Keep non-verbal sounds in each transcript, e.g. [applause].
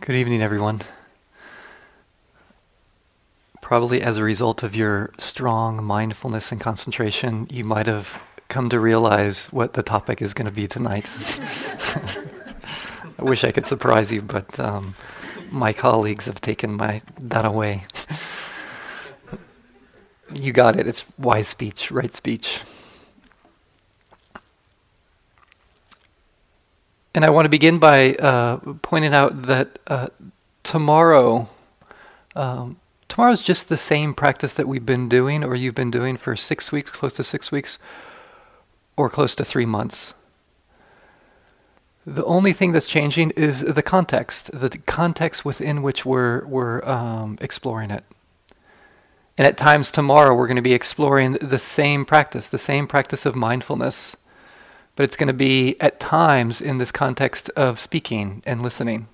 Good evening, everyone. Probably as a result of your strong mindfulness and concentration, you might have come to realize what the topic is going to be tonight. [laughs] I wish I could surprise you, but um, my colleagues have taken my that away. you got it. It's wise speech, right speech. And I want to begin by uh, pointing out that uh, tomorrow, um, just the same practice that we've been doing, or you've been doing for six weeks, close to six weeks, or close to three months. The only thing that's changing is the context, the context within which we're, we're um, exploring it. And at times tomorrow, we're going to be exploring the same practice, the same practice of mindfulness but it's going to be at times in this context of speaking and listening.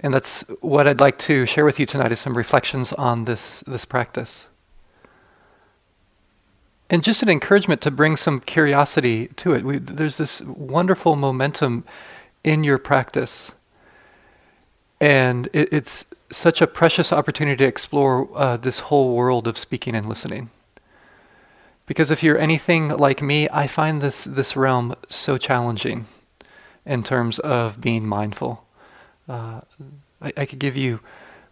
And that's what I'd like to share with you tonight is some reflections on this, this practice. And just an encouragement to bring some curiosity to it. We, there's this wonderful momentum in your practice. And it, it's such a precious opportunity to explore uh, this whole world of speaking and listening. Because if you're anything like me, I find this, this realm so challenging in terms of being mindful. Uh, I, I, could give you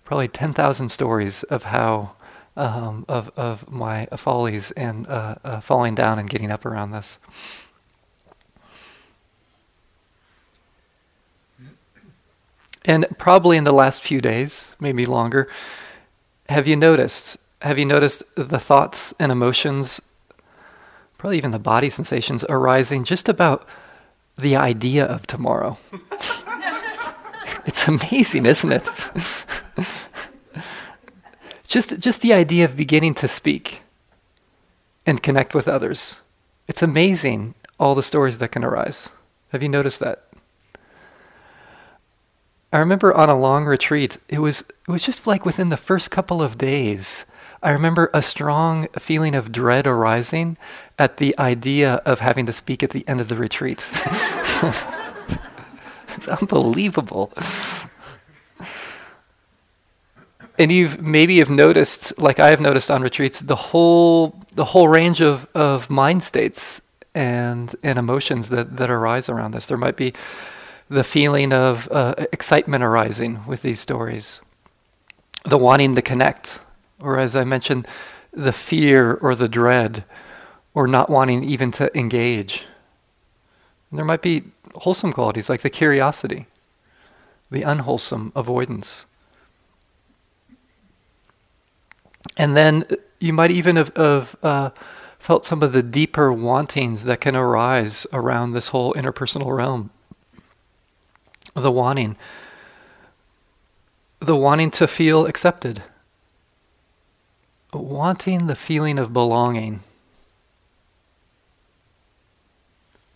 probably 10,000 stories of how, um, of, of my follies and uh, uh, falling down and getting up around this. And probably in the last few days, maybe longer, have you noticed? Have you noticed the thoughts and emotions probably even the body sensations arising just about the idea of tomorrow. it's amazing, isn't it? [laughs] just, just the idea of beginning to speak and connect with others. It's amazing all the stories that can arise. Have you noticed that? I remember on a long retreat, it was it was just like within the first couple of days, I remember a strong feeling of dread arising at the idea of having to speak at the end of the retreat. [laughs] it's unbelievable. And you've maybe have noticed, like I have noticed on retreats, the whole the whole range of, of mind states and and emotions that, that arise around this. There might be the feeling of uh, excitement arising with these stories, the wanting to connect, or as I mentioned, the fear or the dread, or not wanting even to engage. And there might be wholesome qualities like the curiosity, the unwholesome avoidance. And then you might even have, have uh, felt some of the deeper wantings that can arise around this whole interpersonal realm. The wanting, the wanting to feel accepted wanting the feeling of belonging.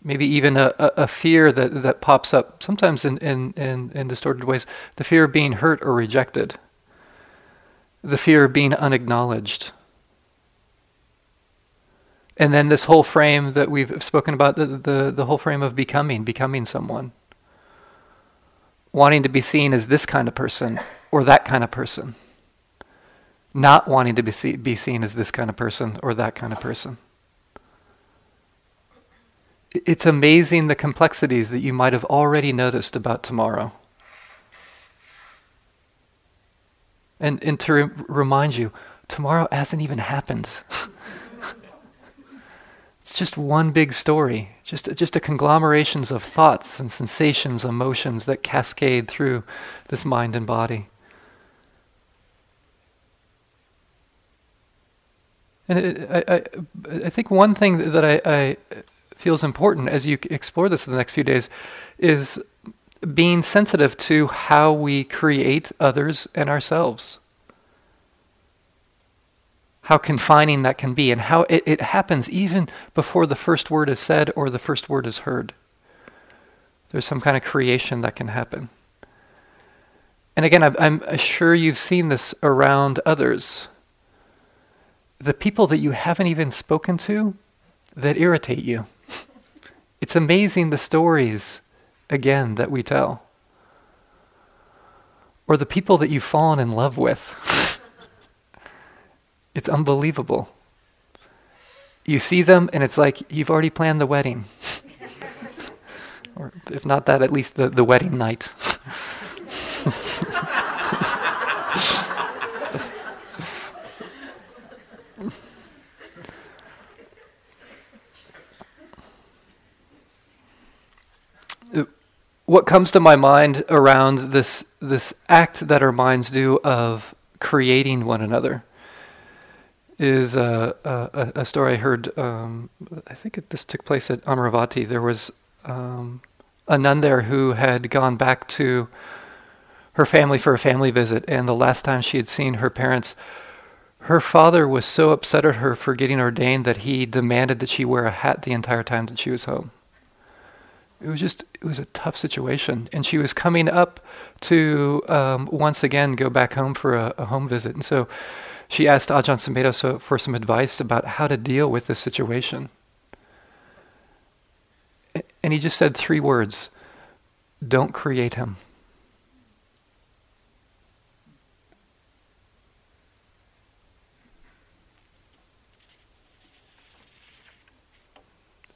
Maybe even a, a, a, fear that, that pops up, sometimes in, in, in, in distorted ways, the fear of being hurt or rejected, the fear of being unacknowledged. And then this whole frame that we've spoken about, the, the, the whole frame of becoming, becoming someone. Wanting to be seen as this kind of person or that kind of person not wanting to be, see, be seen as this kind of person or that kind of person. It's amazing the complexities that you might have already noticed about tomorrow. And, and to re- remind you, tomorrow hasn't even happened. [laughs] it's just one big story, just, just a conglomerations of thoughts and sensations, emotions that cascade through this mind and body. And it, I, I, I, think one thing that I, I feels important as you explore this in the next few days is being sensitive to how we create others and ourselves. How confining that can be, and how it, it happens even before the first word is said or the first word is heard. There's some kind of creation that can happen. And again, I'm sure you've seen this around others the people that you haven't even spoken to that irritate you. It's amazing the stories, again, that we tell. or the people that you've fallen in love with. [laughs] it's unbelievable. You see them, and it's like you've already planned the wedding. [laughs] or if not that, at least the, the wedding night. [laughs] what comes to my mind around this this act that our minds do of creating one another is a, a, a story I heard. Um, I think it, this took place at Amaravati. There was um, a nun there who had gone back to her family for a family visit, and the last time she had seen her parents, her father was so upset at her for getting ordained that he demanded that she wear a hat the entire time that she was home it was just it was a tough situation. And she was coming up to um, once again go back home for a, a, home visit. And so she asked Ajahn Sumedho so, for some advice about how to deal with this situation. And he just said three words. Don't create him.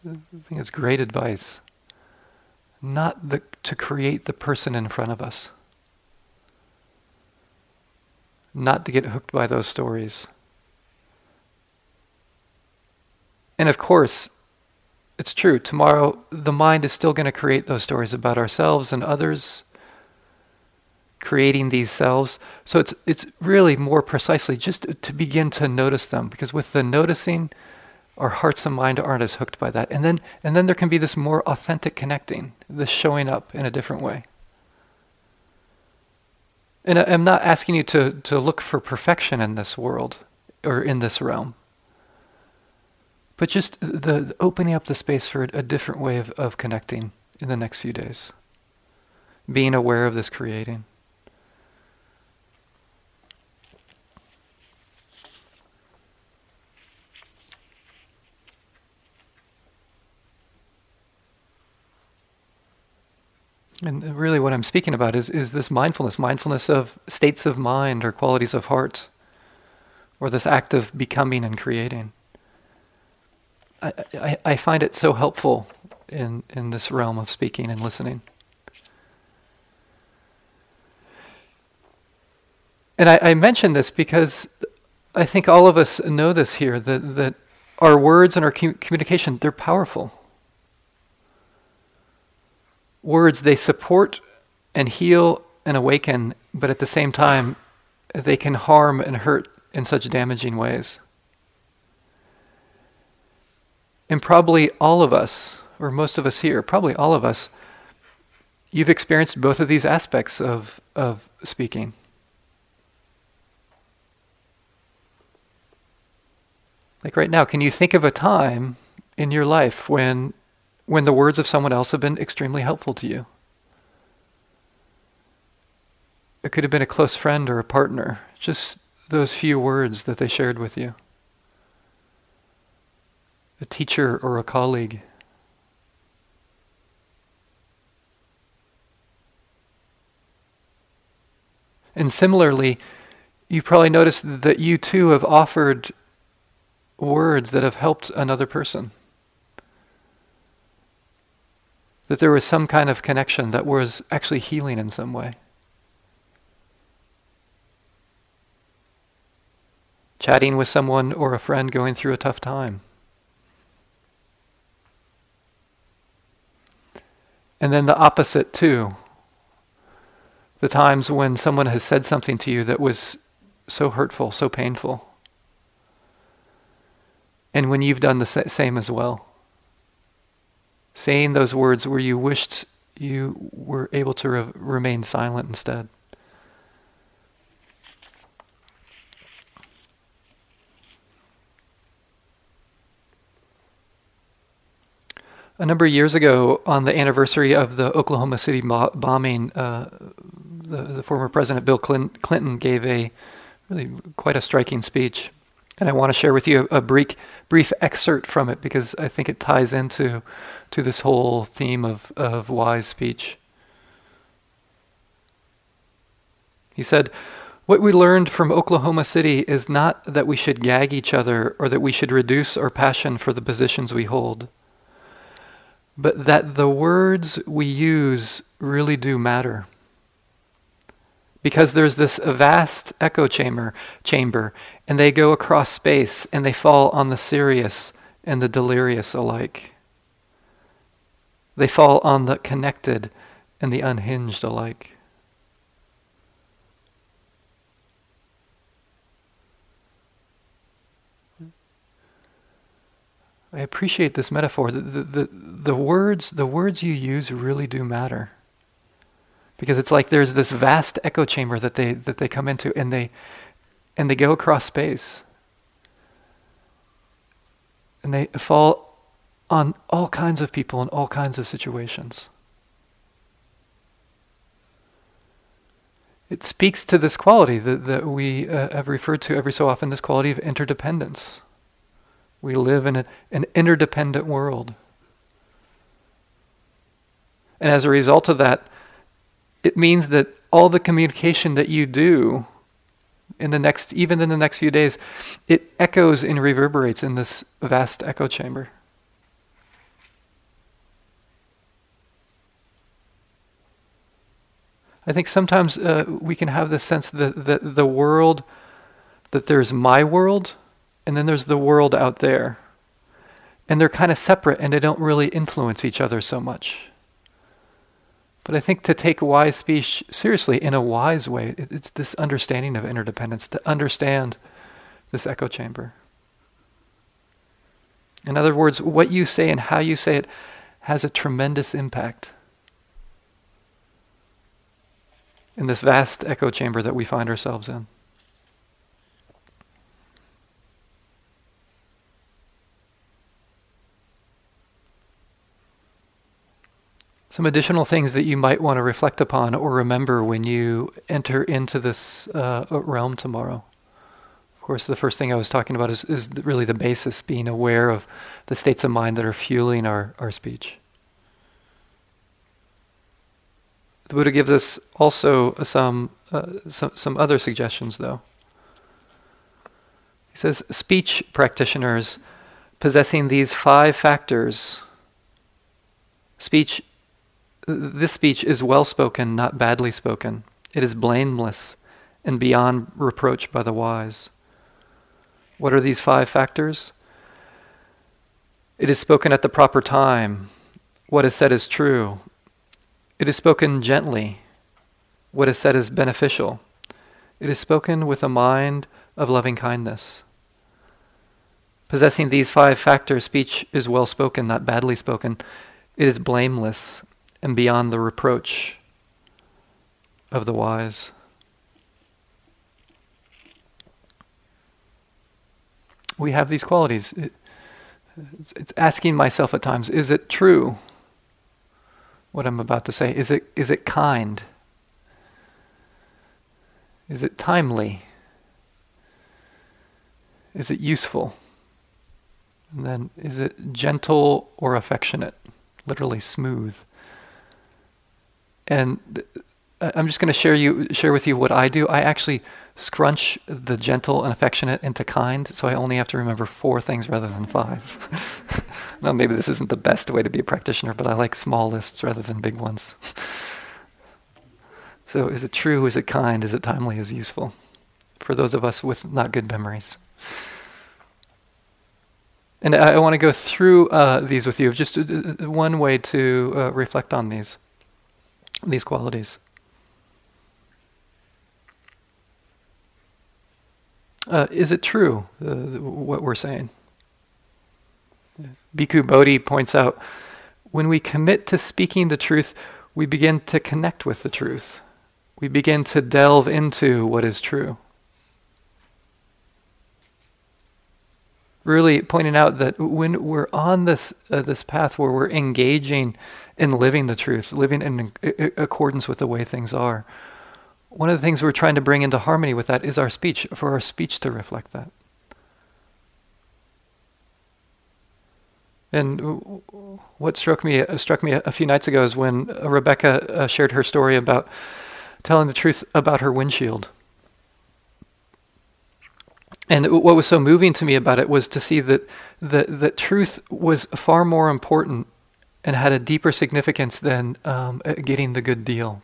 I think it's great advice not the, to create the person in front of us, not to get hooked by those stories. And of course, it's true, tomorrow the mind is still going to create those stories about ourselves and others, creating these selves. So it's, it's really more precisely just to begin to notice them, because with the noticing, our hearts and mind aren't as hooked by that. And then, and then there can be this more authentic connecting, this showing up in a different way. And I'm not asking you to, to look for perfection in this world or in this realm, but just the, the opening up the space for a, a different way of, of connecting in the next few days. Being aware of this creating. And really, what I'm speaking about is, is this mindfulness mindfulness of states of mind or qualities of heart, or this act of becoming and creating. I, I, I find it so helpful in, in this realm of speaking and listening. And I, I mention this because I think all of us know this here that, that our words and our communication, they're powerful words, they support and heal and awaken, but at the same time, they can harm and hurt in such damaging ways. And probably all of us, or most of us here, probably all of us, you've experienced both of these aspects of, of speaking. Like right now, can you think of a time in your life when when the words of someone else have been extremely helpful to you. It could have been a close friend or a partner, just those few words that they shared with you. A teacher or a colleague. And similarly, you probably noticed that you too have offered words that have helped another person that there was some kind of connection that was actually healing in some way. Chatting with someone or a friend going through a tough time. And then the opposite, too. The times when someone has said something to you that was so hurtful, so painful. And when you've done the same as well saying those words where you wished you were able to re- remain silent instead. A number of years ago, on the anniversary of the Oklahoma City bombing, uh, the, the, former President Bill Clinton gave a really quite a striking speech. And I want to share with you a, a brief, brief excerpt from it because I think it ties into to this whole theme of, of wise speech. He said, What we learned from Oklahoma City is not that we should gag each other or that we should reduce our passion for the positions we hold, but that the words we use really do matter. Because there's this vast echo chamber, chamber, and they go across space and they fall on the serious and the delirious alike. They fall on the connected and the unhinged alike. I appreciate this metaphor. The, the, the, the, words, the words you use really do matter. Because it's like there's this vast echo chamber that they, that they come into and they, and they go across space. And they fall on all kinds of people in all kinds of situations. It speaks to this quality that, that we uh, have referred to every so often this quality of interdependence. We live in a, an interdependent world. And as a result of that, it means that all the communication that you do in the next, even in the next few days, it echoes and reverberates in this vast echo chamber. I think sometimes uh, we can have the sense that, that the world, that there's my world and then there's the world out there. And they're kind of separate and they don't really influence each other so much. But I think to take wise speech seriously in a wise way, it's this understanding of interdependence, to understand this echo chamber. In other words, what you say and how you say it has a tremendous impact in this vast echo chamber that we find ourselves in. Some additional things that you might want to reflect upon or remember when you enter into this uh, realm tomorrow. Of course, the first thing I was talking about is, is really the basis, being aware of the states of mind that are fueling our, our speech. The Buddha gives us also some, uh, some, some other suggestions, though. He says speech practitioners possessing these five factors speech this speech is well spoken, not badly spoken. It is blameless and beyond reproach by the wise. What are these five factors? It is spoken at the proper time. What is said is true. It is spoken gently. What is said is beneficial. It is spoken with a mind of loving kindness. Possessing these five factors, speech is well spoken, not badly spoken. It is blameless and beyond the reproach of the wise. We have these qualities. It, it's asking myself at times is it true what I'm about to say? Is it, is it kind? Is it timely? Is it useful? And then is it gentle or affectionate? Literally smooth. And I'm just going to share you share with you what I do. I actually scrunch the gentle and affectionate into kind, so I only have to remember four things rather than five. [laughs] now, maybe this isn't the best way to be a practitioner, but I like small lists rather than big ones. [laughs] so, is it true? Is it kind? Is it timely? Is it useful? For those of us with not good memories. And I, I want to go through uh, these with you, just uh, uh, one way to uh, reflect on these these qualities. Uh, is it true, uh, what we're saying? Bhikkhu Bodhi points out when we commit to speaking the truth, we begin to connect with the truth. We begin to delve into what is true. Really pointing out that when we're on this uh, this path where we're engaging in living the truth, living in accordance with the way things are. One of the things we're trying to bring into harmony with that is our speech, for our speech to reflect that. And what struck me struck me a few nights ago is when Rebecca uh, shared her story about telling the truth about her windshield. And what was so moving to me about it was to see that, that, that truth was far more important and had a deeper significance than um, getting the good deal.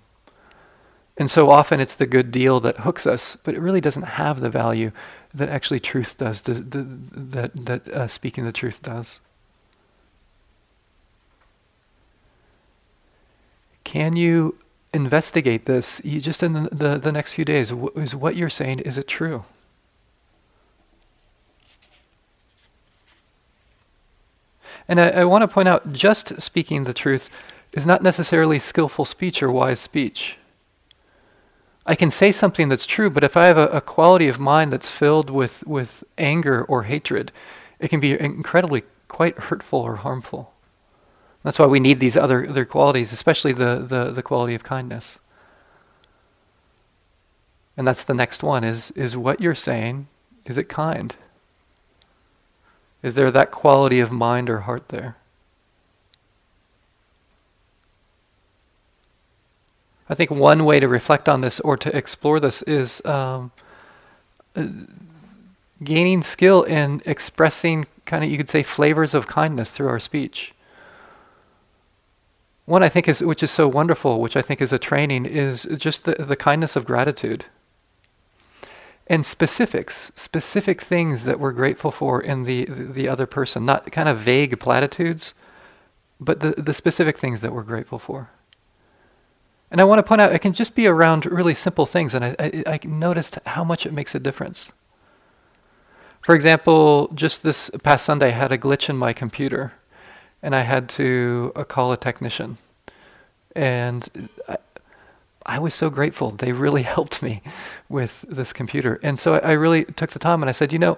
And so often it's the good deal that hooks us, but it really doesn't have the value that actually truth does, that, that uh, speaking the truth does. Can you investigate this you just in the, the, the next few days? Is what you're saying, is it true? And I, I want to point out just speaking the truth is not necessarily skillful speech or wise speech. I can say something that's true, but if I have a, a, quality of mind that's filled with, with anger or hatred, it can be incredibly quite hurtful or harmful. That's why we need these other, other qualities, especially the, the, the quality of kindness. And that's the next one is, is what you're saying, is it kind? Is there that quality of mind or heart there? I think one way to reflect on this or to explore this is um, gaining skill in expressing kind of, you could say, flavors of kindness through our speech. One I think is, which is so wonderful, which I think is a training, is just the, the kindness of gratitude and specifics, specific things that we're grateful for in the, the other person, not kind of vague platitudes, but the, the specific things that we're grateful for. And I want to point out, it can just be around really simple things, and I, I, I noticed how much it makes a difference. For example, just this past Sunday, I had a glitch in my computer, and I had to uh, call a technician. And I, I was so grateful. They really [laughs] helped me with this computer. And so I, I really took the time and I said, you know,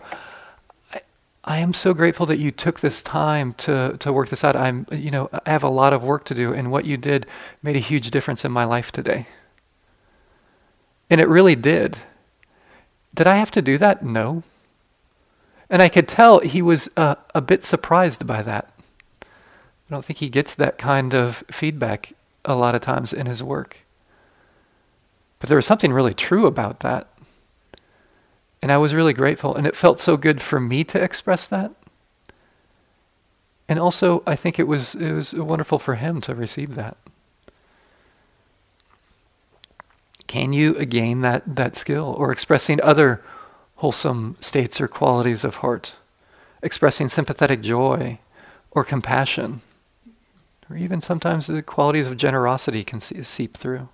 I, am so grateful that you took this time to, to work this out. I'm, you know, I have a lot of work to do and what you did made a huge difference in my life today. And it really did. Did I have to do that? No. And I could tell he was uh, a bit surprised by that. I don't think he gets that kind of feedback a lot of times in his work. But there was something really true about that. And I was really grateful. And it felt so good for me to express that. And also, I think it was, it was wonderful for him to receive that. Can you gain that, that skill or expressing other wholesome states or qualities of heart? Expressing sympathetic joy or compassion, or even sometimes the qualities of generosity can see, seep through.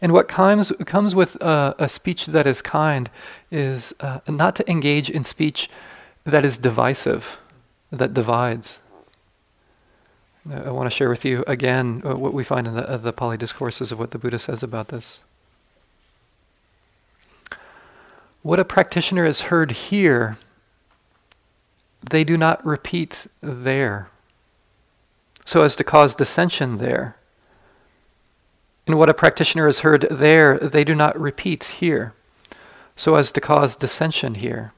And what comes, comes with uh, a speech that is kind is uh, not to engage in speech that is divisive, that divides. I want to share with you again uh, what we find in the, uh, the Pali discourses of what the Buddha says about this. What a practitioner has heard here, they do not repeat there, so as to cause dissension there. And what a practitioner has heard there, they do not repeat here, so as to cause dissension here.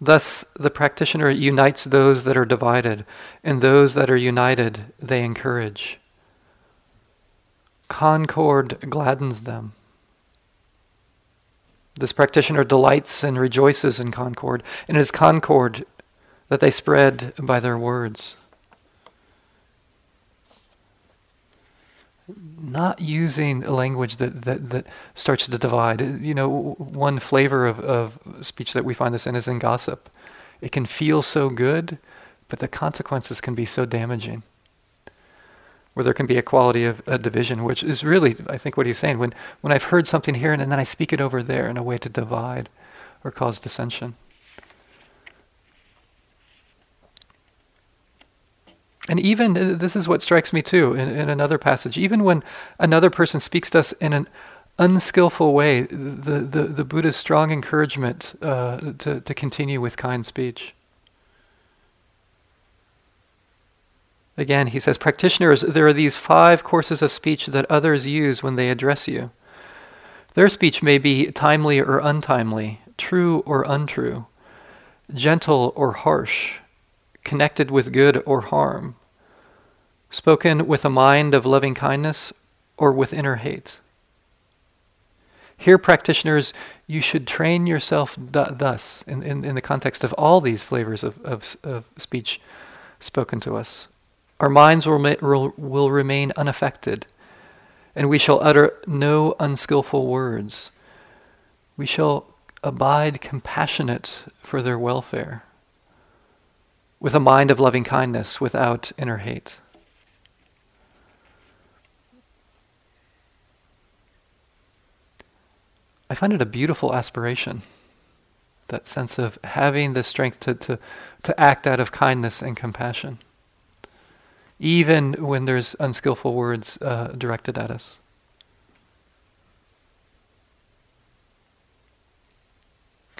Thus, the practitioner unites those that are divided, and those that are united they encourage. Concord gladdens them. This practitioner delights and rejoices in concord, and it is concord that they spread by their words. Not using a language that, that, that starts to divide. You know, one flavor of, of speech that we find this in is in gossip. It can feel so good, but the consequences can be so damaging. Where there can be a quality of a division, which is really, I think, what he's saying. When, when I've heard something here and then I speak it over there in a way to divide or cause dissension. And even, uh, this is what strikes me too in, in another passage, even when another person speaks to us in an unskillful way, the, the, the Buddha's strong encouragement uh, to, to continue with kind speech. Again, he says, practitioners, there are these five courses of speech that others use when they address you. Their speech may be timely or untimely, true or untrue, gentle or harsh, connected with good or harm, spoken with a mind of loving kindness or with inner hate. Here, practitioners, you should train yourself thus in, in, in, the context of all these flavors of, of, of speech spoken to us. Our minds will, will, will remain unaffected, and we shall utter no unskillful words. We shall abide compassionate for their welfare, with a mind of loving kindness without inner hate. I find it a beautiful aspiration. That sense of having the strength to, to, to act out of kindness and compassion, even when there's unskillful words uh, directed at us.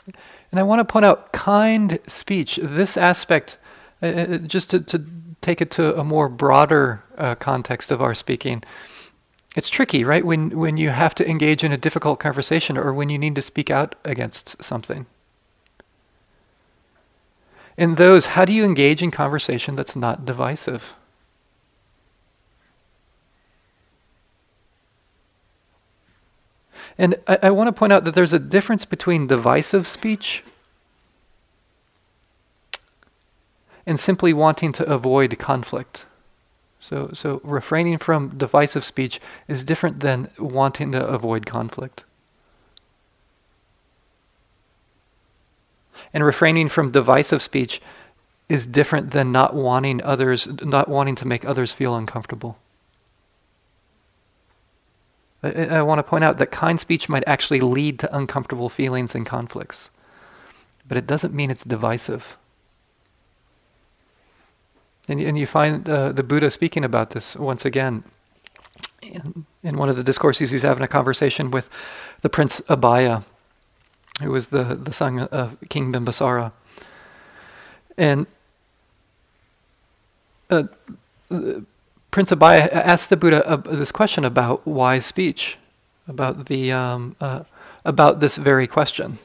And I want to point out kind speech, this aspect, uh, uh just to, to take it to a more broader uh, context of our speaking. It's tricky, right? When when you have to engage in a difficult conversation or when you need to speak out against something. In those, how do you engage in conversation that's not divisive? And I, I want to point out that there's a difference between divisive speech and simply wanting to avoid conflict. So, so refraining from divisive speech is different than wanting to avoid conflict. And refraining from divisive speech is different than not wanting others, not wanting to make others feel uncomfortable. I, I want to point out that kind speech might actually lead to uncomfortable feelings and conflicts, but it doesn't mean it's divisive. And, and you find uh, the Buddha speaking about this once again in, in, one of the discourses. He's having a conversation with the Prince Abhaya, who was the, the son of King Bimbisara. And uh, Prince Abhaya asked the Buddha uh, this question about wise speech, about the um, uh, about this very question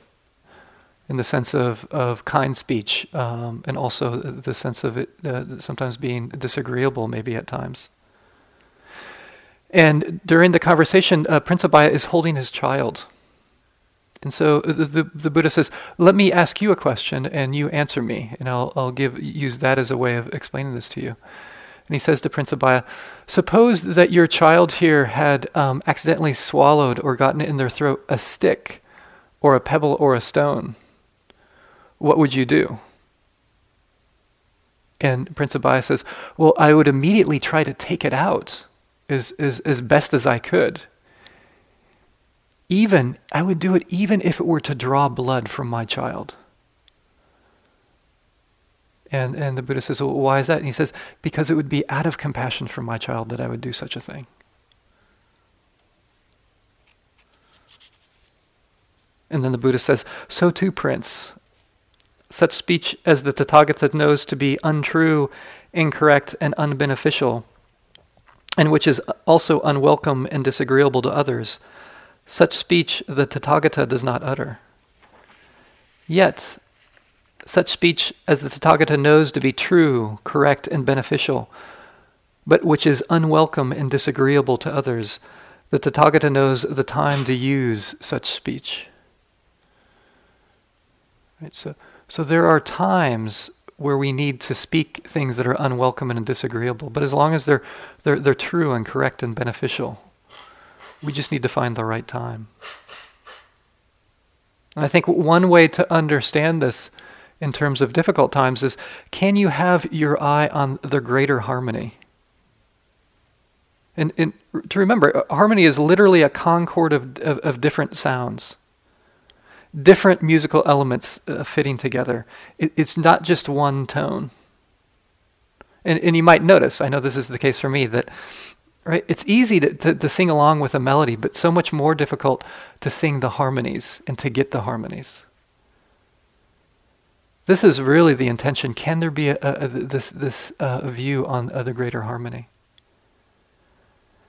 in the sense of, of kind speech, um, and also the sense of it uh, sometimes being disagreeable, maybe at times. And during the conversation, uh, Prince Abhaya is holding his child. And so the, the, the, Buddha says, Let me ask you a question and you answer me, and I'll, I'll give, use that as a way of explaining this to you. And he says to Prince Abhaya, Suppose that your child here had um, accidentally swallowed or gotten in their throat a stick or a pebble or a stone what would you do? And Prince Abhaya says, Well, I would immediately try to take it out as, as, as best as I could. Even, I would do it even if it were to draw blood from my child. And, and the Buddha says, Well, why is that? And he says, Because it would be out of compassion for my child that I would do such a thing. And then the Buddha says, So too, Prince, such speech as the Tathagata knows to be untrue, incorrect, and unbeneficial, and which is also unwelcome and disagreeable to others, such speech the Tathagata does not utter. Yet, such speech as the Tathagata knows to be true, correct, and beneficial, but which is unwelcome and disagreeable to others, the Tathagata knows the time to use such speech. Right, so so there are times where we need to speak things that are unwelcome and disagreeable, but as long as they're, they're, they're true and correct and beneficial, we just need to find the right time. And I think one way to understand this in terms of difficult times is can you have your eye on the greater harmony? And, and to remember, harmony is literally a concord of, of, of different sounds different musical elements uh, fitting together. It, it's not just one tone. And, and you might notice, I know this is the case for me, that right, it's easy to, to, to sing along with a melody, but so much more difficult to sing the harmonies and to get the harmonies. This is really the intention. Can there be a, a, this, this uh, view on uh, the greater harmony?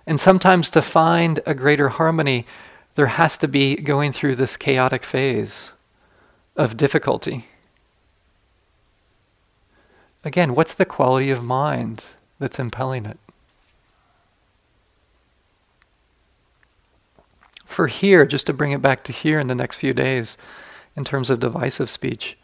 And sometimes to find a greater harmony, there has to be going through this chaotic phase of difficulty. again, what's the quality of mind that's impelling it? For here, just to bring it back to here in the next few days, in terms of divisive speech,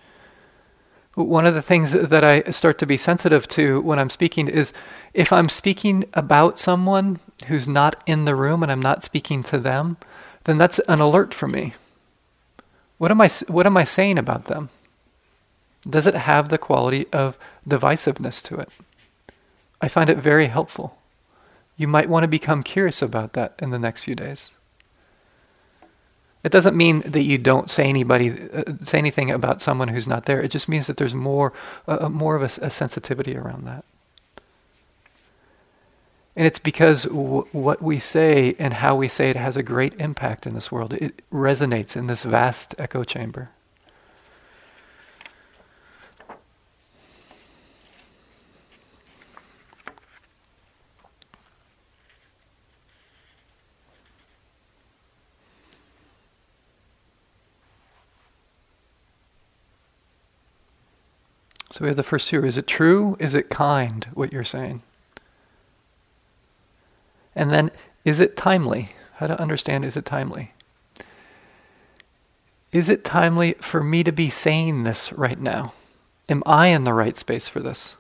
one of the things that I start to be sensitive to when I'm speaking is if I'm speaking about someone who's not in the room and I'm not speaking to them, then that's an alert for me. What am I, what am I saying about them? Does it have the quality of divisiveness to it? I find it very helpful. You might want to become curious about that in the next few days. It doesn't mean that you don't say anybody uh, say anything about someone who's not there. It just means that there's more uh, uh more of a, a, sensitivity around that. And it's because w- what we say and how we say it has a great impact in this world. It resonates in this vast echo chamber. So we have the first two. Is it true? Is it kind, what you're saying? And then, is it timely? How to understand is it timely? Is it timely for me to be saying this right now? Am I in the right space for this?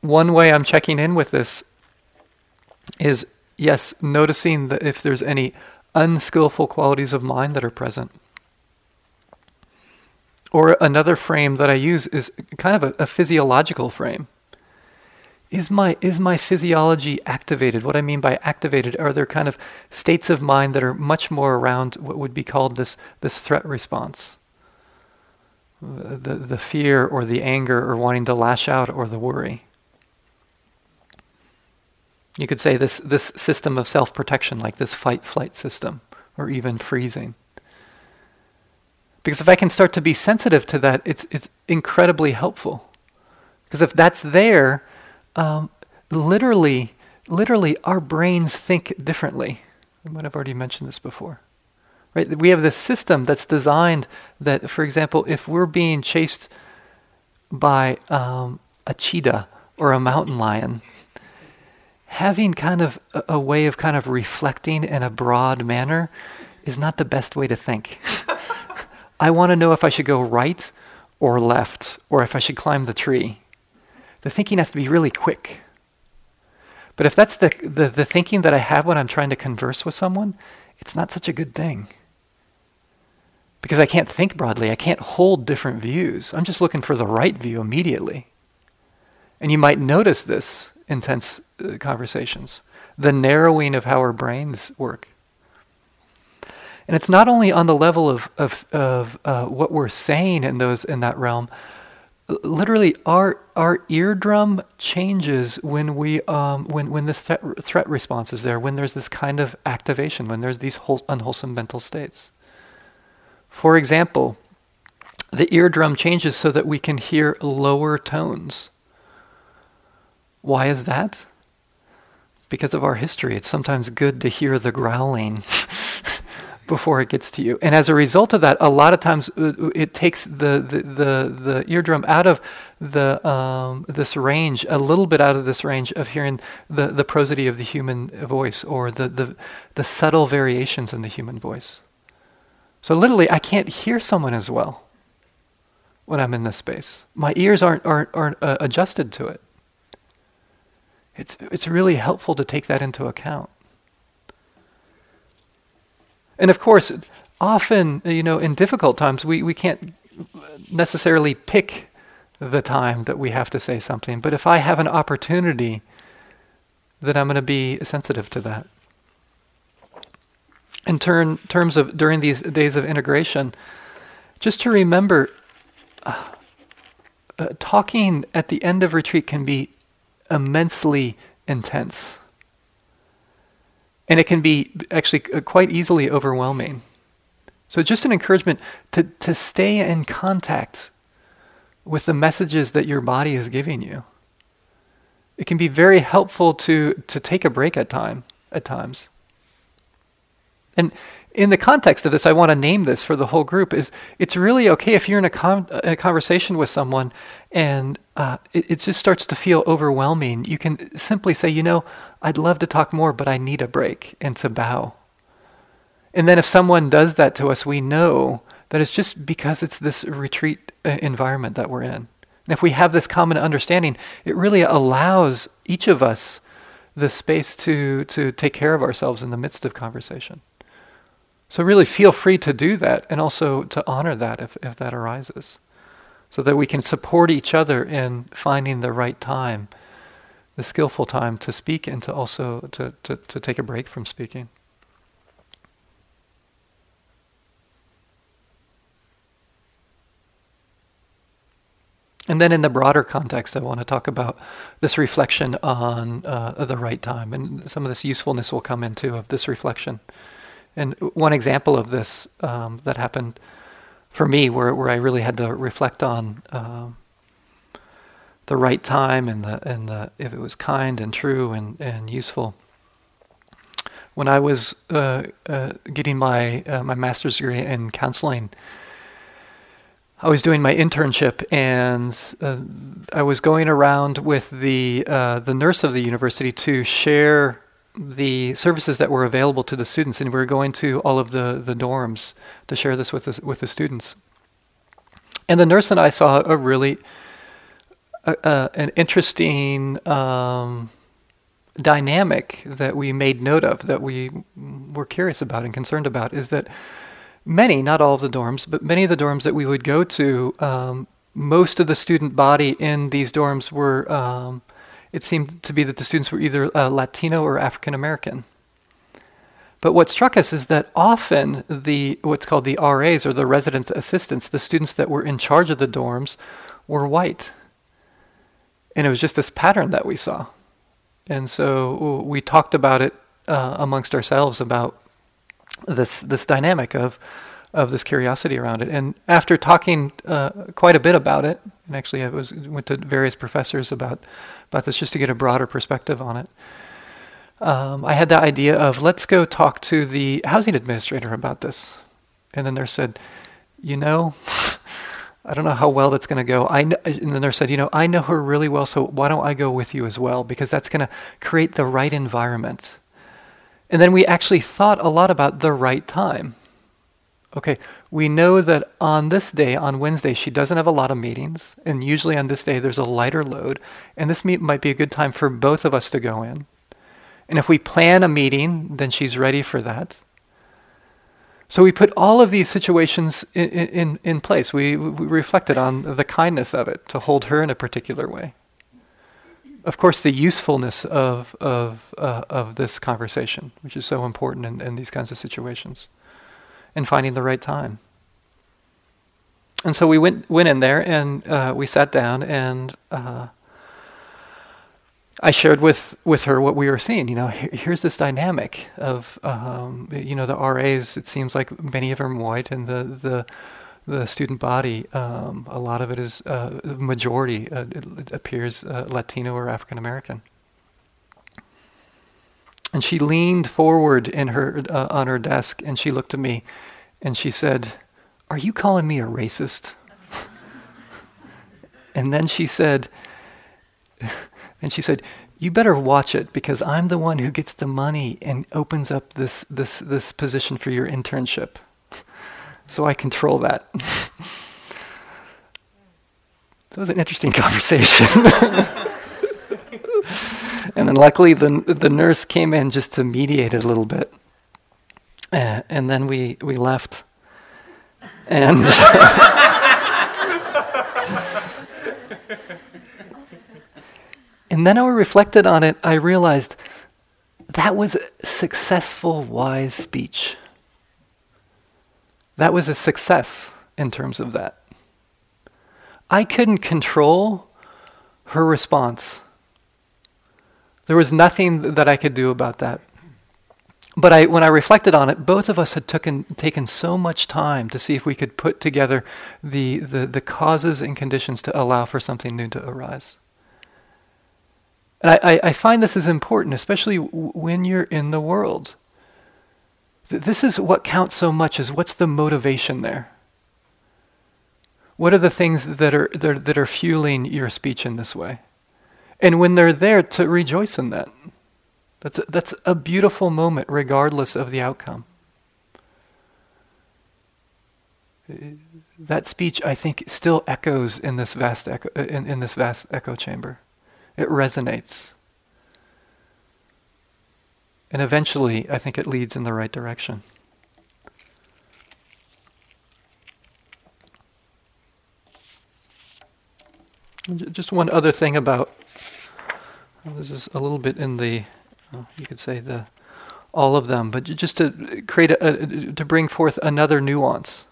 One way I'm checking in with this is yes, noticing that if there's any unskillful qualities of mind that are present. Or another frame that I use is kind of a, a, physiological frame. Is my, is my physiology activated? What I mean by activated are there kind of states of mind that are much more around what would be called this, this threat response? The, the fear or the anger or wanting to lash out or the worry. You could say this, this system of self protection, like this fight flight system, or even freezing. Because if I can start to be sensitive to that, it's, it's incredibly helpful. Because if that's there, um, literally, literally, our brains think differently. I might have already mentioned this before. Right? We have this system that's designed that, for example, if we're being chased by um, a cheetah or a mountain lion, having kind of a, a way of kind of reflecting in a broad manner is not the best way to think. [laughs] I want to know if I should go right or left, or if I should climb the tree. The thinking has to be really quick. But if that's the, the, the thinking that I have when I'm trying to converse with someone, it's not such a good thing. Because I can't think broadly, I can't hold different views. I'm just looking for the right view immediately. And you might notice this intense uh, conversations, the narrowing of how our brains work. And it's not only on the level of, of, of uh, what we're saying in, those, in that realm, literally our, our eardrum changes when, we, um, when, when this th- threat response is there, when there's this kind of activation, when there's these whole, unwholesome mental states. For example, the eardrum changes so that we can hear lower tones. Why is that? Because of our history. It's sometimes good to hear the growling [laughs] before it gets to you. And as a result of that, a lot of times uh, uh, it takes the, the, the, the eardrum out of the, um, this range, a little bit out of this range of hearing the, the prosody of the human voice or the, the, the subtle variations in the human voice. So literally, I can't hear someone as well when I'm in this space. My ears aren't, aren't, aren't uh, adjusted to it. It's, it's really helpful to take that into account. And of course, often, you know, in difficult times, we, we can't necessarily pick the time that we have to say something. But if I have an opportunity, then I'm going to be sensitive to that. In turn, terms of during these days of integration, just to remember, uh, uh, talking at the end of retreat can be immensely intense. And it can be actually uh, quite easily overwhelming. So, just an encouragement to, to stay in contact with the messages that your body is giving you. It can be very helpful to, to take a break at time at times. And in the context of this, I want to name this for the whole group. Is it's really okay if you're in a, con- a conversation with someone and uh, it, it just starts to feel overwhelming. You can simply say, you know, I'd love to talk more, but I need a break, and to bow. And then if someone does that to us, we know that it's just because it's this retreat uh, environment that we're in. And if we have this common understanding, it really allows each of us the space to, to take care of ourselves in the midst of conversation. So really feel free to do that and also to honor that if, if that arises. So that we can support each other in finding the right time, the skillful time to speak and to also to, to, to take a break from speaking. And then in the broader context, I want to talk about this reflection on uh, the right time. And some of this usefulness will come into of this reflection. And one example of this um, that happened for me, where, where I really had to reflect on um, the right time and the and the if it was kind and true and, and useful. When I was uh, uh, getting my uh, my master's degree in counseling, I was doing my internship, and uh, I was going around with the uh, the nurse of the university to share the services that were available to the students, and we were going to all of the, the dorms to share this with the, with the students. And the nurse and I saw a really an interesting um, dynamic that we made note of, that we were curious about and concerned about, is that many, not all of the dorms, but many of the dorms that we would go to, um, most of the student body in these dorms were, um, it seemed to be that the students were either uh, Latino or African American. But what struck us is that often the what's called the RAs or the resident assistants, the students that were in charge of the dorms, were white. And it was just this pattern that we saw. And so we talked about it uh, amongst ourselves about this this dynamic of of this curiosity around it. And after talking uh, quite a bit about it, and actually I was went to various professors about about this just to get a broader perspective on it. Um, I had the idea of let's go talk to the housing administrator about this, and the nurse said, "You know." [laughs] I don't know how well that's going to go. I know, and the nurse said, "You know, I know her really well, so why don't I go with you as well? Because that's going to create the right environment." And then we actually thought a lot about the right time. Okay, we know that on this day, on Wednesday, she doesn't have a lot of meetings, and usually on this day there's a lighter load, and this meet might be a good time for both of us to go in. And if we plan a meeting, then she's ready for that. So we put all of these situations in, in, in place. We, we reflected on the kindness of it to hold her in a particular way of course, the usefulness of of uh, of this conversation, which is so important in, in these kinds of situations, and finding the right time. And so we went went in there and uh, we sat down and uh, I shared with with her what we were seeing. You know, here's this dynamic of um, you know the RAs. It seems like many of them are white, and the the the student body, um, a lot of it is uh, majority uh, it, appears uh, Latino or African American. And she leaned forward in her uh, on her desk, and she looked at me, and she said, "Are you calling me a racist?" [laughs] and then she said, [laughs] and she said, "You better watch it because I'm the one who gets the money and opens up this this this position for your internship." [laughs] So I control that. that was an interesting conversation. And then luckily the, the nurse came in just to mediate it a little bit. Uh, and then we, we left. And [laughs] and then I reflected on it, I realized that was a successful, wise speech. That was a success in terms of that. I couldn't control her response. There was nothing that I could do about that. But I, when I reflected on it, both of us had taken, taken so much time to see if we could put together the, the, the causes and conditions to allow for something new to arise. And I, I, find this is important, especially when you're in the world this is what counts so much is what's the motivation there? What are the things that are, that are, that are fueling your speech in this way? And when they're there, to rejoice in that. That's a, that's a beautiful moment, regardless of the outcome. That speech, I think, still echoes in this vast echo, in, in this vast echo chamber. It resonates. And eventually, I think it leads in the right direction. Just one other thing about this is a little bit in the you could say the all of them, but just to create a, a, to bring forth another nuance.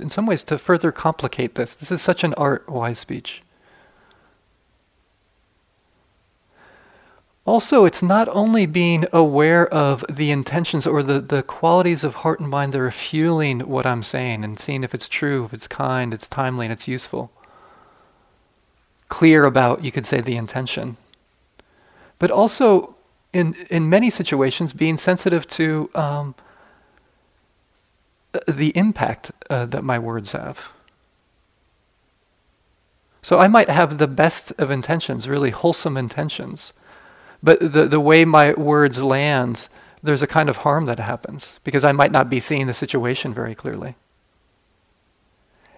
In some ways, to further complicate this. This is such an art, wise speech. Also, it's not only being aware of the intentions or the, the qualities of heart and mind that are fueling what I'm saying and seeing if it's true, if it's kind, it's timely, and it's useful. Clear about, you could say, the intention. But also in in many situations being sensitive to um, the impact uh, that my words have. So I might have the best of intentions, really wholesome intentions, but the the way my words land, there's a kind of harm that happens because I might not be seeing the situation very clearly.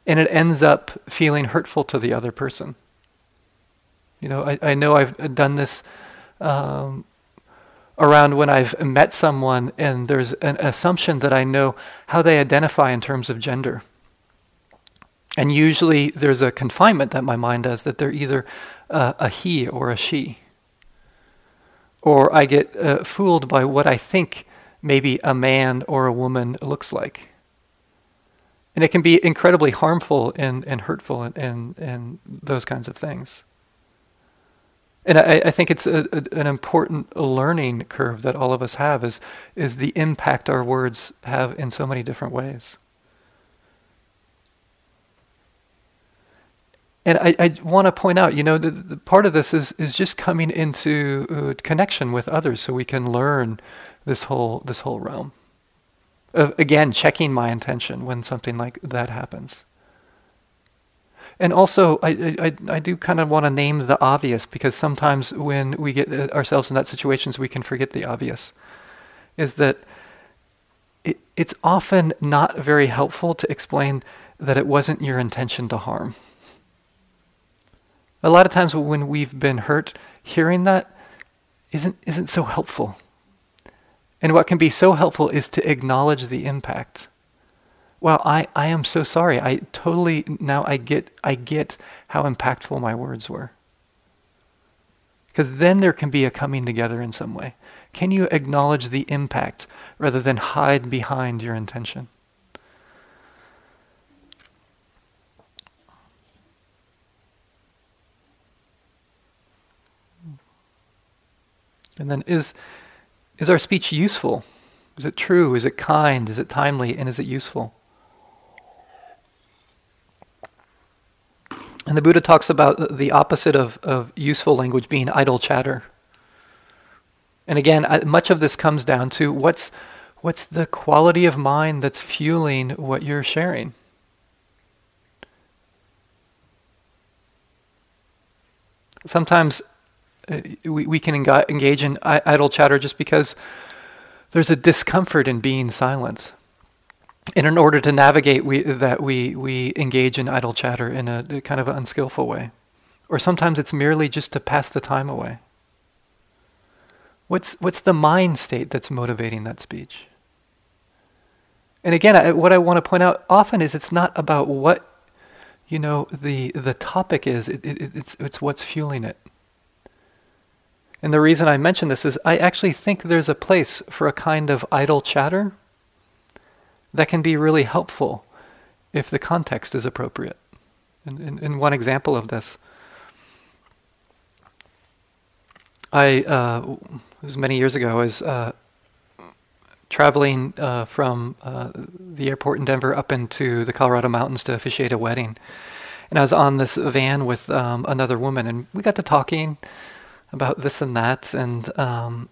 And it ends up feeling hurtful to the other person. You know, I, I know I've done this um, around when I've met someone and there's an assumption that I know how they identify in terms of gender. And usually there's a confinement that my mind does that they're either uh, a he or a she. Or I get uh, fooled by what I think maybe a man or a woman looks like. And it can be incredibly harmful and, and hurtful and, and, and those kinds of things. And I, I think it's a, a, an important learning curve that all of us have is, is the impact our words have in so many different ways. And I, I want to point out, you know, the, the part of this is, is just coming into uh, connection with others so we can learn this whole, this whole realm. Of, again, checking my intention when something like that happens. And also, I, I, I do kind of want to name the obvious because sometimes when we get uh, ourselves in that situations, we can forget the obvious. Is that it, it's often not very helpful to explain that it wasn't your intention to harm. A lot of times when we've been hurt, hearing that isn't, isn't so helpful. And what can be so helpful is to acknowledge the impact well, I, I am so sorry. I totally now I get I get how impactful my words were. Because then there can be a coming together in some way. Can you acknowledge the impact rather than hide behind your intention? And then is is our speech useful? Is it true? Is it kind? Is it timely? And is it useful? And the Buddha talks about the opposite of, of useful language being idle chatter. And again, much of this comes down to what's, what's the quality of mind that's fueling what you're sharing. Sometimes uh, we, we can engage in idle chatter just because there's a discomfort in being silent. And in order to navigate we, that, we, we engage in idle chatter in a, a kind of unskillful way. Or sometimes it's merely just to pass the time away. What's, what's the mind state that's motivating that speech? And again, I, what I want to point out often is it's not about what you know the the topic is. It, it, it's it's what's fueling it. And the reason I mention this is I actually think there's a place for a kind of idle chatter that can be really helpful if the context is appropriate. And, and one example of this, I uh, was many years ago. I was uh, traveling uh, from uh, the airport in Denver up into the Colorado mountains to officiate a wedding, and I was on this van with um, another woman, and we got to talking about this and that, and um,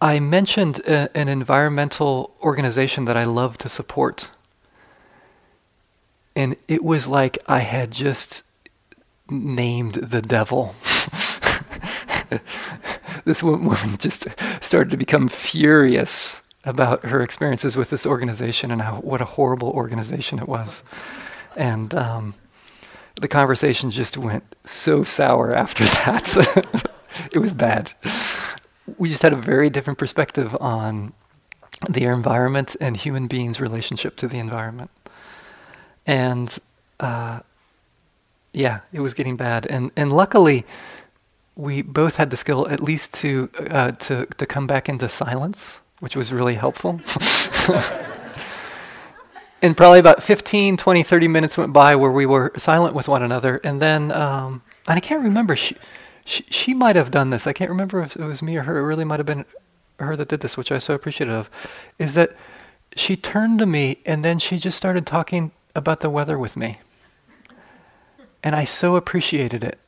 I mentioned a, an environmental organization that I love to support. And it was like I had just named the devil. [laughs] this woman just started to become furious about her experiences with this organization and how what a horrible organization it was. And um, the conversation just went so sour after [laughs] that. it was bad we just had a very different perspective on the environment and human beings' relationship to the environment. And uh, yeah, it was getting bad. And and luckily, we both had the skill at least to uh, to to come back into silence, which was really helpful. [laughs] and probably about 15, 20, 30 minutes went by where we were silent with one another. And then, um, and I can't remember, she, she, might have done this. I can't remember if it was me or her. It really might have been her that did this, which I so appreciative of. Is that she turned to me and then she just started talking about the weather with me. And I so appreciated it.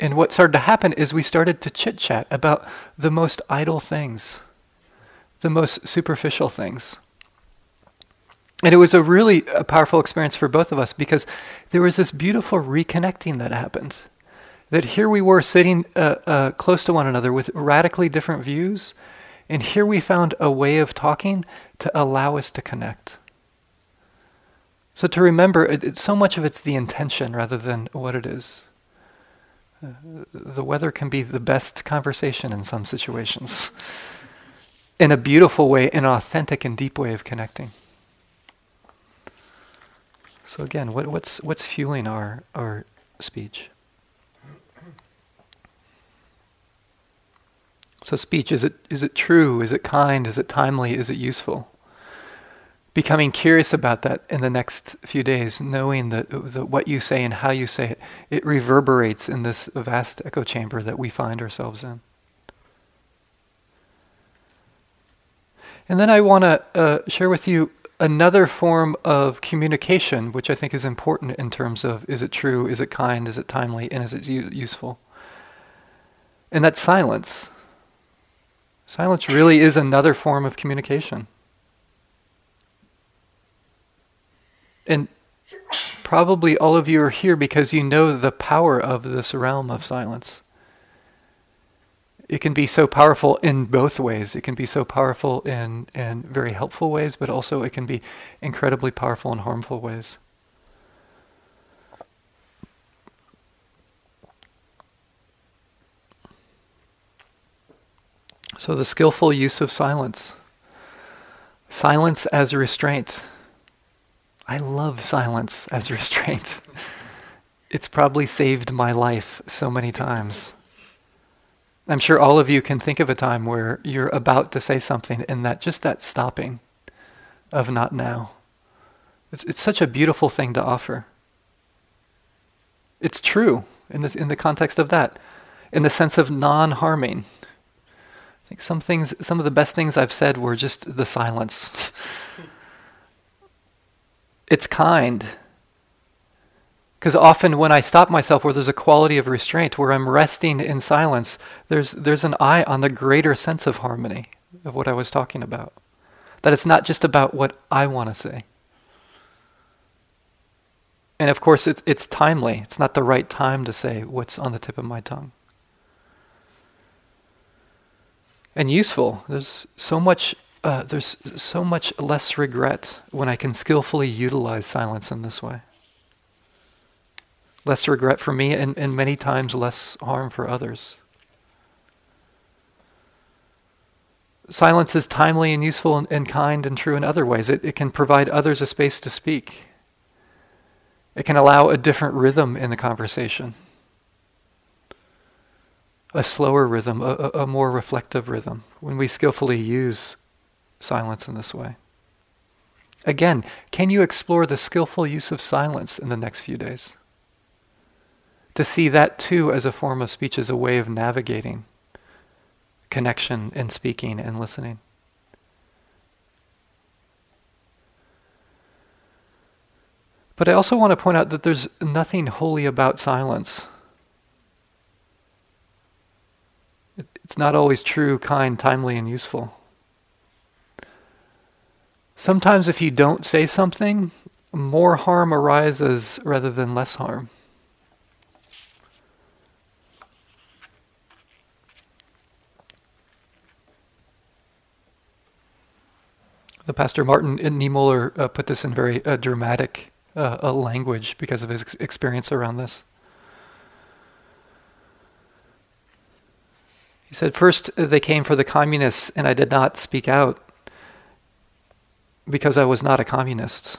And what started to happen is we started to chit chat about the most idle things, the most superficial things. And it was a really a powerful experience for both of us because there was this beautiful reconnecting that happened that here we were sitting uh, uh, close to one another with radically different views, and here we found a way of talking to allow us to connect. So to remember, it, it, so much of it's the intention rather than what it is. Uh, the weather can be the best conversation in some situations, in a beautiful way, an authentic and deep way of connecting. So again, what, what's what's fueling our our speech? So speech, is it, is it true? Is it kind? Is it timely? Is it useful? Becoming curious about that in the next few days, knowing that, that what you say and how you say it, it reverberates in this vast echo chamber that we find ourselves in. And then I want to uh, share with you another form of communication, which I think is important in terms of is it true, is it kind, is it timely, and is it u- useful? And that's silence. Silence really is another form of communication. And probably all of you are here because you know the power of this realm of silence. It can be so powerful in both ways. It can be so powerful in, in very helpful ways, but also it can be incredibly powerful in harmful ways. So, the skillful use of silence. Silence as restraint. I love silence as restraint. [laughs] it's probably saved my life so many times. I'm sure all of you can think of a time where you're about to say something and that just that stopping of not now. It's, it's such a beautiful thing to offer. It's true in, this, in the context of that, in the sense of non harming think some things, some of the best things I've said were just the silence. [laughs] it's kind. Because often when I stop myself where there's a quality of restraint, where I'm resting in silence, there's, there's an eye on the greater sense of harmony of what I was talking about. That it's not just about what I want to say. And of course, it's, it's timely. It's not the right time to say what's on the tip of my tongue and useful. There's so much. Uh, there's so much less regret when I can skillfully utilize silence in this way. Less regret for me, and, and many times less harm for others. Silence is timely and useful and, and kind and true in other ways. It, it can provide others a space to speak. It can allow a different rhythm in the conversation a slower rhythm, a, a more reflective rhythm, when we skillfully use silence in this way. Again, can you explore the skillful use of silence in the next few days? To see that too as a form of speech, as a way of navigating connection and speaking and listening. But I also want to point out that there's nothing holy about silence it's not always true, kind, timely, and useful. Sometimes, if you don't say something, more harm arises rather than less harm. The pastor Martin Niemöller uh, put this in very uh, dramatic uh, language because of his ex- experience around this. He said, First, uh, they came for the communists, and I did not speak out because I was not a communist.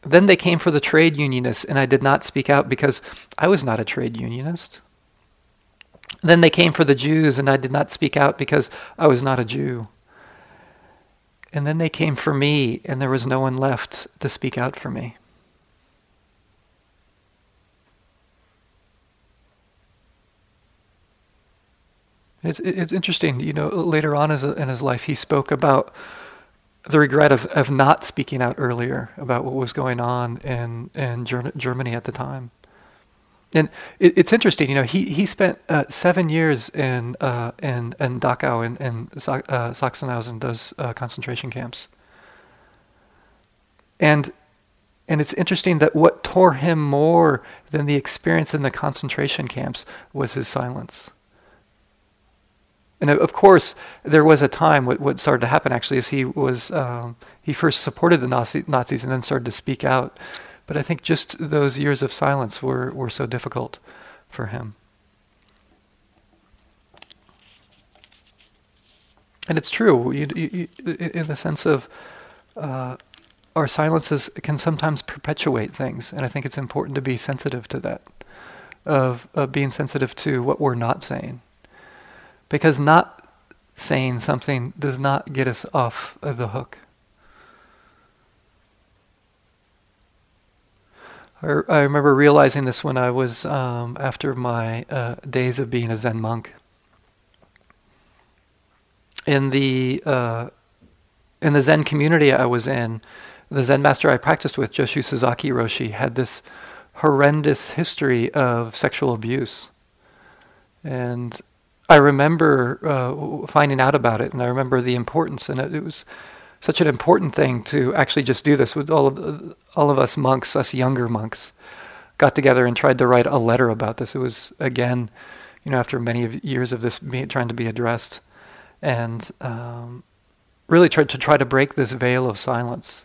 Then they came for the trade unionists, and I did not speak out because I was not a trade unionist. Then they came for the Jews, and I did not speak out because I was not a Jew. And then they came for me, and there was no one left to speak out for me. It's, it's interesting, you know, later on in his life, he spoke about the regret of, of not speaking out earlier about what was going on in, in Germany at the time. And it, it's interesting, you know, he, he spent uh, seven years in, uh, in, in Dachau and in, in uh, Sachsenhausen, those uh, concentration camps. And, and it's interesting that what tore him more than the experience in the concentration camps was his silence. And of course, there was a time, what, what started to happen actually is he was, um, he first supported the Nazi, Nazis and then started to speak out. But I think just those years of silence were, were so difficult for him. And it's true, you, you, you, in the sense of uh, our silences can sometimes perpetuate things, and I think it's important to be sensitive to that, of, of being sensitive to what we're not saying. Because not saying something does not get us off of the hook. I, remember realizing this when I was um, after my uh, days of being a Zen monk. In the uh, in the Zen community I was in, the Zen master I practiced with, Joshu Sasaki Roshi, had this horrendous history of sexual abuse, and I remember uh, finding out about it, and I remember the importance, and it, it, was such an important thing to actually just do this with all of all of us monks, us younger monks, got together and tried to write a letter about this. It was again, you know, after many years of this being, trying to be addressed, and um, really tried to try to break this veil of silence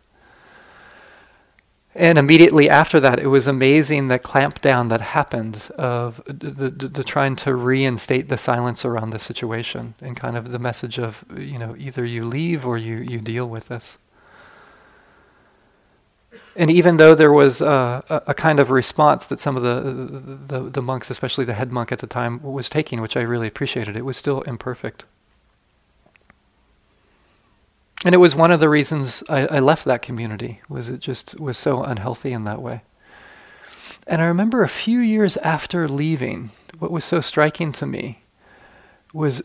and immediately after that, it was amazing the clampdown that happened of the, the, the, trying to reinstate the silence around the situation and kind of the message of, you know, either you leave or you, you deal with this. And even though there was a, a, kind of response that some of the, the, the monks, especially the head monk at the time, was taking, which I really appreciated, it was still imperfect. And it was one of the reasons I, I left that community, was it just was so unhealthy in that way. And I remember a few years after leaving, what was so striking to me was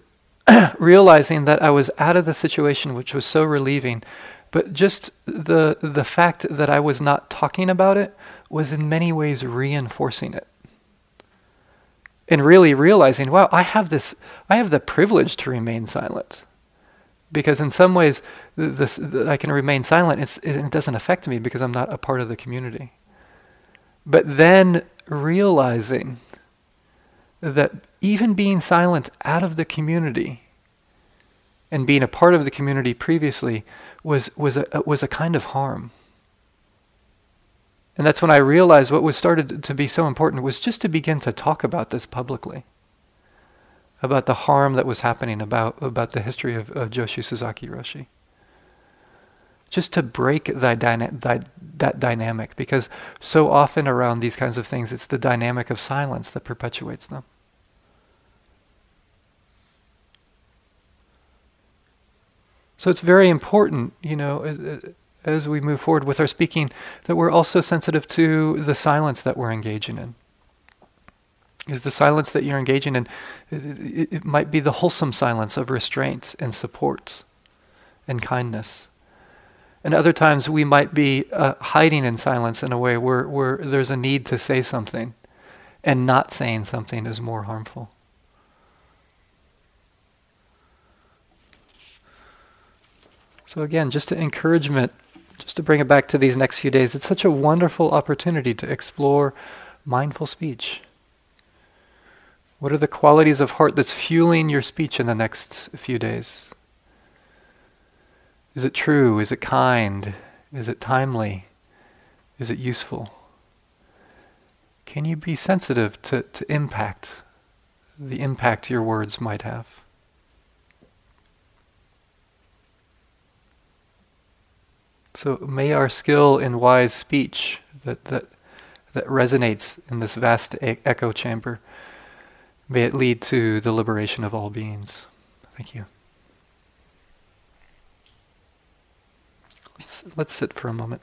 [clears throat] realizing that I was out of the situation, which was so relieving. But just the the fact that I was not talking about it was in many ways reinforcing it. And really realizing, wow, I have this I have the privilege to remain silent because in some ways I can remain silent. It's, it doesn't affect me because I'm not a part of the community. But then realizing that even being silent out of the community and being a part of the community previously was, was, a, was a kind of harm. And that's when I realized what was started to be so important was just to begin to talk about this publicly about the harm that was happening, about, about the history of, of Joshu Sasaki Roshi. Just to break that, dyna- that dynamic, because so often around these kinds of things, it's the dynamic of silence that perpetuates them. So it's very important, you know, as we move forward with our speaking, that we're also sensitive to the silence that we're engaging in is the silence that you're engaging in, it, it, might be the wholesome silence of restraint and support and kindness. And other times we might be uh, hiding in silence in a way where, where there's a need to say something, and not saying something is more harmful. So, again, just an encouragement, just to bring it back to these next few days, it's such a wonderful opportunity to explore mindful speech. What are the qualities of heart that's fueling your speech in the next few days? Is it true? Is it kind? Is it timely? Is it useful? Can you be sensitive to, to impact, the impact your words might have? So may our skill in wise speech that, that, that resonates in this vast echo chamber, may it lead to the liberation of all beings. Thank you. Let's, let's sit for a moment.